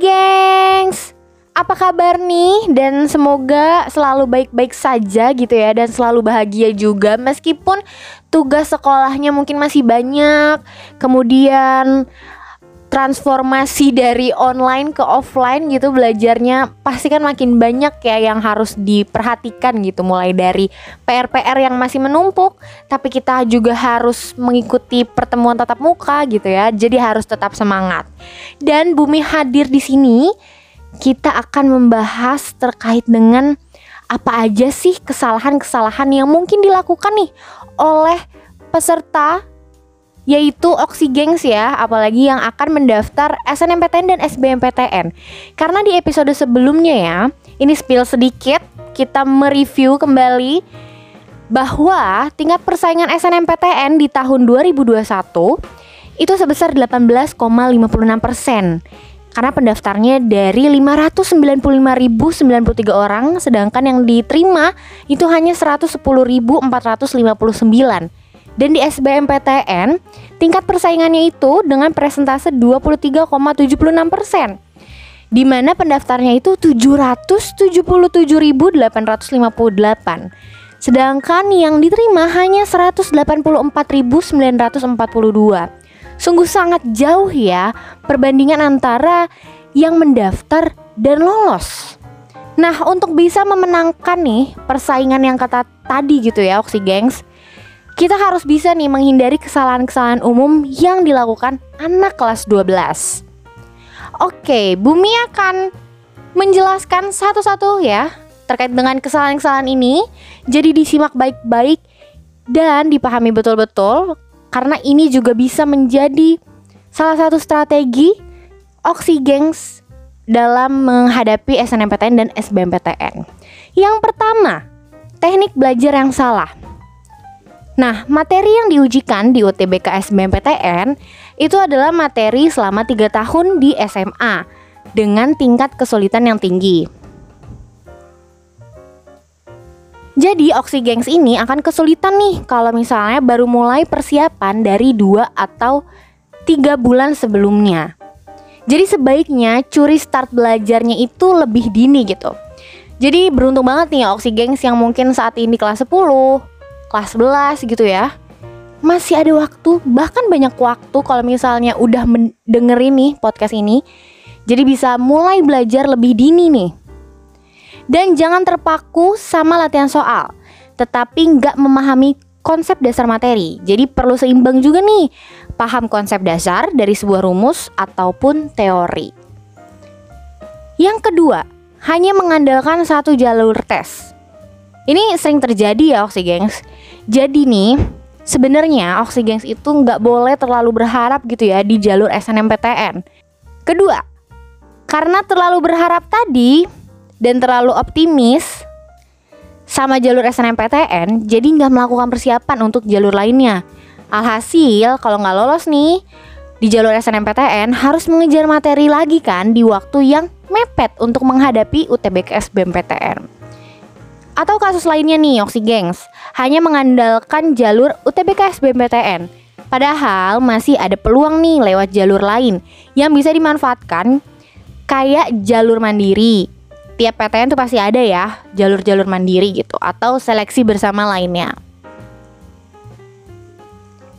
Gengs. Apa kabar nih? Dan semoga selalu baik-baik saja gitu ya dan selalu bahagia juga. Meskipun tugas sekolahnya mungkin masih banyak. Kemudian transformasi dari online ke offline gitu belajarnya pasti kan makin banyak ya yang harus diperhatikan gitu. Mulai dari PR-PR yang masih menumpuk tapi kita juga harus mengikuti pertemuan tatap muka gitu ya. Jadi harus tetap semangat. Dan Bumi hadir di sini kita akan membahas terkait dengan apa aja sih kesalahan-kesalahan yang mungkin dilakukan nih oleh peserta yaitu Oksigengs ya, apalagi yang akan mendaftar SNMPTN dan SBMPTN. Karena di episode sebelumnya ya, ini spill sedikit, kita mereview kembali bahwa tingkat persaingan SNMPTN di tahun 2021 itu sebesar 18,56 persen karena pendaftarnya dari 595.093 orang sedangkan yang diterima itu hanya 110.459 dan di SBMPTN, tingkat persaingannya itu dengan presentase 23,76 persen. Di mana pendaftarnya itu 777.858 sedangkan yang diterima hanya 184.942 sungguh sangat jauh ya perbandingan antara yang mendaftar dan lolos. Nah untuk bisa memenangkan nih persaingan yang kata tadi gitu ya Oksi Gengs kita harus bisa nih menghindari kesalahan-kesalahan umum yang dilakukan anak kelas 12. Oke, Bumi akan menjelaskan satu-satu ya terkait dengan kesalahan-kesalahan ini. Jadi disimak baik-baik dan dipahami betul-betul karena ini juga bisa menjadi salah satu strategi Oksigengs dalam menghadapi SNMPTN dan SBMPTN. Yang pertama, teknik belajar yang salah. Nah, materi yang diujikan di UTBK SBMPTN itu adalah materi selama 3 tahun di SMA dengan tingkat kesulitan yang tinggi. Jadi Oksigengs ini akan kesulitan nih kalau misalnya baru mulai persiapan dari 2 atau 3 bulan sebelumnya. Jadi sebaiknya curi start belajarnya itu lebih dini gitu. Jadi beruntung banget nih Oksigengs yang mungkin saat ini kelas 10, kelas 11 gitu ya. Masih ada waktu bahkan banyak waktu kalau misalnya udah mendenger ini podcast ini. Jadi bisa mulai belajar lebih dini nih. Dan jangan terpaku sama latihan soal tetapi nggak memahami konsep dasar materi. Jadi perlu seimbang juga nih paham konsep dasar dari sebuah rumus ataupun teori. Yang kedua hanya mengandalkan satu jalur tes ini sering terjadi ya Oksigengs. Jadi nih, sebenarnya Oksigengs itu nggak boleh terlalu berharap gitu ya di jalur SNMPTN. Kedua, karena terlalu berharap tadi dan terlalu optimis sama jalur SNMPTN, jadi nggak melakukan persiapan untuk jalur lainnya. Alhasil, kalau nggak lolos nih di jalur SNMPTN harus mengejar materi lagi kan di waktu yang mepet untuk menghadapi UTBK SBMPTN. Atau kasus lainnya nih Oksigengs hanya mengandalkan jalur UTBK SBMPTN. Padahal masih ada peluang nih lewat jalur lain yang bisa dimanfaatkan kayak jalur mandiri. Tiap PTN tuh pasti ada ya jalur-jalur mandiri gitu atau seleksi bersama lainnya.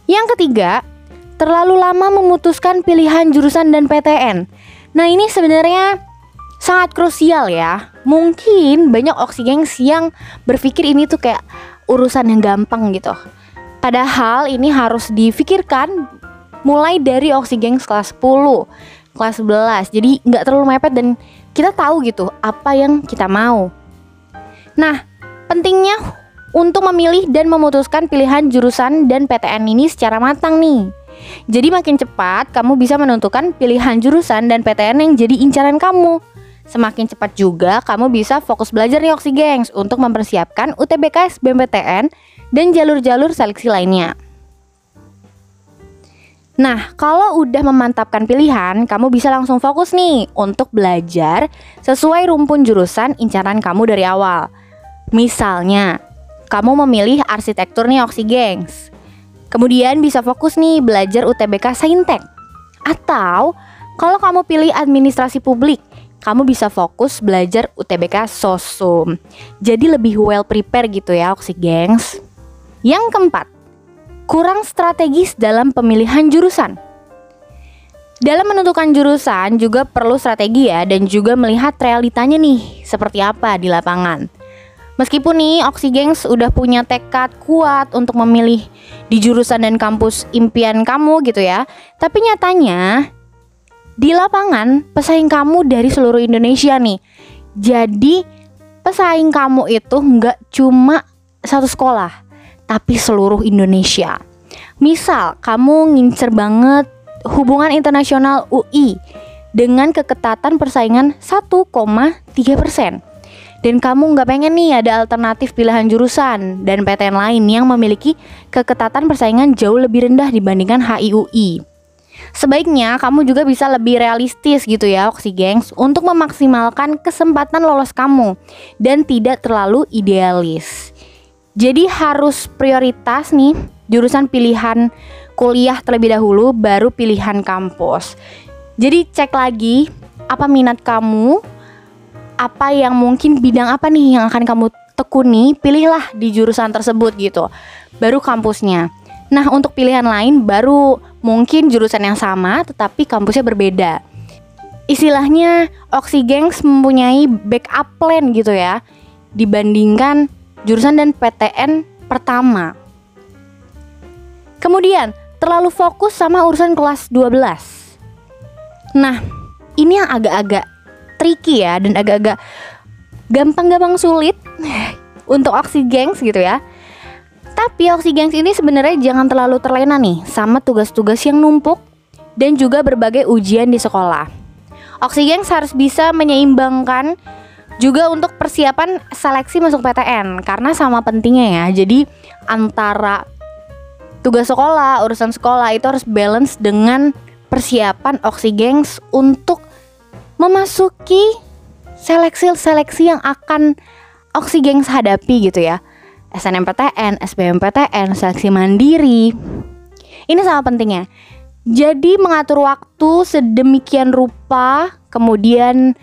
Yang ketiga, terlalu lama memutuskan pilihan jurusan dan PTN. Nah, ini sebenarnya sangat krusial ya. Mungkin banyak oksigengs yang berpikir ini tuh kayak urusan yang gampang gitu. Padahal ini harus difikirkan mulai dari oksigengs kelas 10, kelas 11. Jadi nggak terlalu mepet dan kita tahu gitu apa yang kita mau. Nah, pentingnya untuk memilih dan memutuskan pilihan jurusan dan PTN ini secara matang nih. Jadi makin cepat kamu bisa menentukan pilihan jurusan dan PTN yang jadi incaran kamu. Semakin cepat juga kamu bisa fokus belajar nih Oksigengs untuk mempersiapkan UTBK SBMPTN dan jalur-jalur seleksi lainnya. Nah, kalau udah memantapkan pilihan, kamu bisa langsung fokus nih untuk belajar sesuai rumpun jurusan incaran kamu dari awal. Misalnya, kamu memilih arsitektur nih Oksigengs. Kemudian bisa fokus nih belajar UTBK Saintek. Atau Kalau kamu pilih administrasi publik, kamu bisa fokus belajar UTBK Sosum. Jadi lebih well prepare gitu ya Oksi Gengs. Yang keempat, kurang strategis dalam pemilihan jurusan. Dalam menentukan jurusan juga perlu strategi ya dan juga melihat realitanya nih seperti apa di lapangan. Meskipun nih Oksigengs udah punya tekad kuat untuk memilih di jurusan dan kampus impian kamu gitu ya. Tapi nyatanya di lapangan pesaing kamu dari seluruh Indonesia nih. Jadi pesaing kamu itu nggak cuma satu sekolah, tapi seluruh Indonesia. Misal kamu ngincer banget hubungan internasional UI dengan keketatan persaingan 1,3 persen dan kamu nggak pengen nih ada alternatif pilihan jurusan dan PTN lain yang memiliki keketatan persaingan jauh lebih rendah dibandingkan HIUI. Sebaiknya kamu juga bisa lebih realistis gitu ya Oksigengs untuk memaksimalkan kesempatan lolos kamu dan tidak terlalu idealis. Jadi harus prioritas nih jurusan pilihan kuliah terlebih dahulu baru pilihan kampus. Jadi cek lagi apa minat kamu, apa yang mungkin bidang apa nih yang akan kamu tekuni, pilihlah di jurusan tersebut gitu. Baru kampusnya. Nah, untuk pilihan lain baru mungkin jurusan yang sama tetapi kampusnya berbeda. Istilahnya Oksigengs mempunyai backup plan gitu ya dibandingkan jurusan dan PTN pertama. Kemudian, terlalu fokus sama urusan kelas 12. Nah, ini yang agak-agak tricky ya dan agak-agak gampang-gampang sulit untuk oksigengs gitu ya. Tapi oksigengs ini sebenarnya jangan terlalu terlena nih sama tugas-tugas yang numpuk dan juga berbagai ujian di sekolah. Oksigengs harus bisa menyeimbangkan juga untuk persiapan seleksi masuk PTN karena sama pentingnya ya. Jadi antara tugas sekolah, urusan sekolah itu harus balance dengan persiapan Oksigengs untuk memasuki seleksi-seleksi yang akan Oksigengs hadapi gitu ya. SNMPTN, SBMPTN, seleksi mandiri. Ini sangat pentingnya. Jadi mengatur waktu sedemikian rupa, kemudian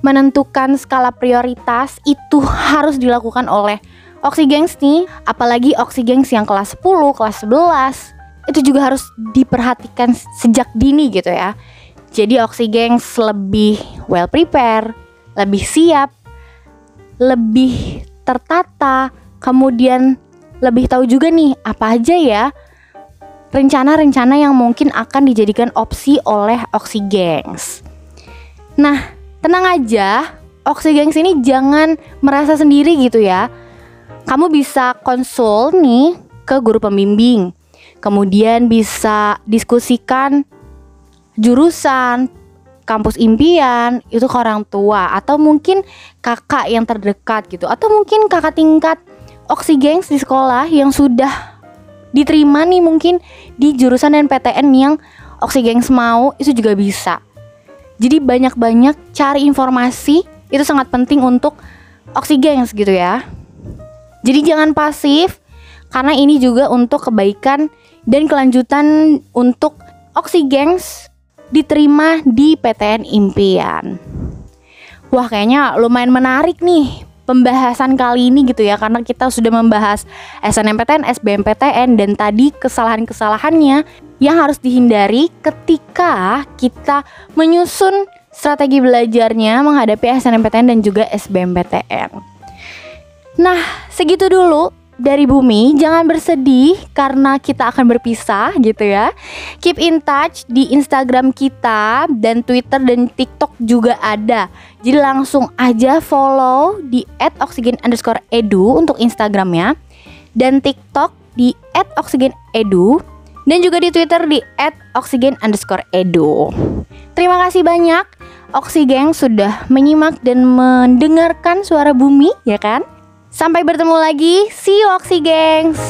menentukan skala prioritas itu harus dilakukan oleh Oksigengs nih, apalagi Oksigengs yang kelas 10, kelas 11 itu juga harus diperhatikan sejak dini gitu ya. Jadi Oksigengs lebih well prepare, lebih siap, lebih tertata, kemudian lebih tahu juga nih apa aja ya rencana-rencana yang mungkin akan dijadikan opsi oleh Oksigengs. Nah, tenang aja, Oksigengs ini jangan merasa sendiri gitu ya. Kamu bisa konsul nih ke guru pembimbing. Kemudian bisa diskusikan jurusan, kampus impian itu ke orang tua atau mungkin kakak yang terdekat gitu atau mungkin kakak tingkat oksigengs di sekolah yang sudah diterima nih mungkin di jurusan dan PTN yang oksigengs mau itu juga bisa. Jadi banyak-banyak cari informasi itu sangat penting untuk oksigengs gitu ya. Jadi jangan pasif karena ini juga untuk kebaikan dan kelanjutan untuk oksigengs diterima di PTN Impian. Wah, kayaknya lumayan menarik nih pembahasan kali ini gitu ya karena kita sudah membahas SNMPTN, SBMPTN dan tadi kesalahan-kesalahannya yang harus dihindari ketika kita menyusun strategi belajarnya menghadapi SNMPTN dan juga SBMPTN. Nah, segitu dulu dari bumi jangan bersedih karena kita akan berpisah gitu ya. Keep in touch di Instagram kita dan Twitter dan TikTok juga ada. Jadi langsung aja follow di @oksigen_edu untuk Instagramnya dan TikTok di @oksigen_edu dan juga di Twitter di @oksigen_edu terima kasih banyak. Oksigen sudah menyimak dan mendengarkan suara bumi ya kan Sampai bertemu lagi. See you Oxy Gengs.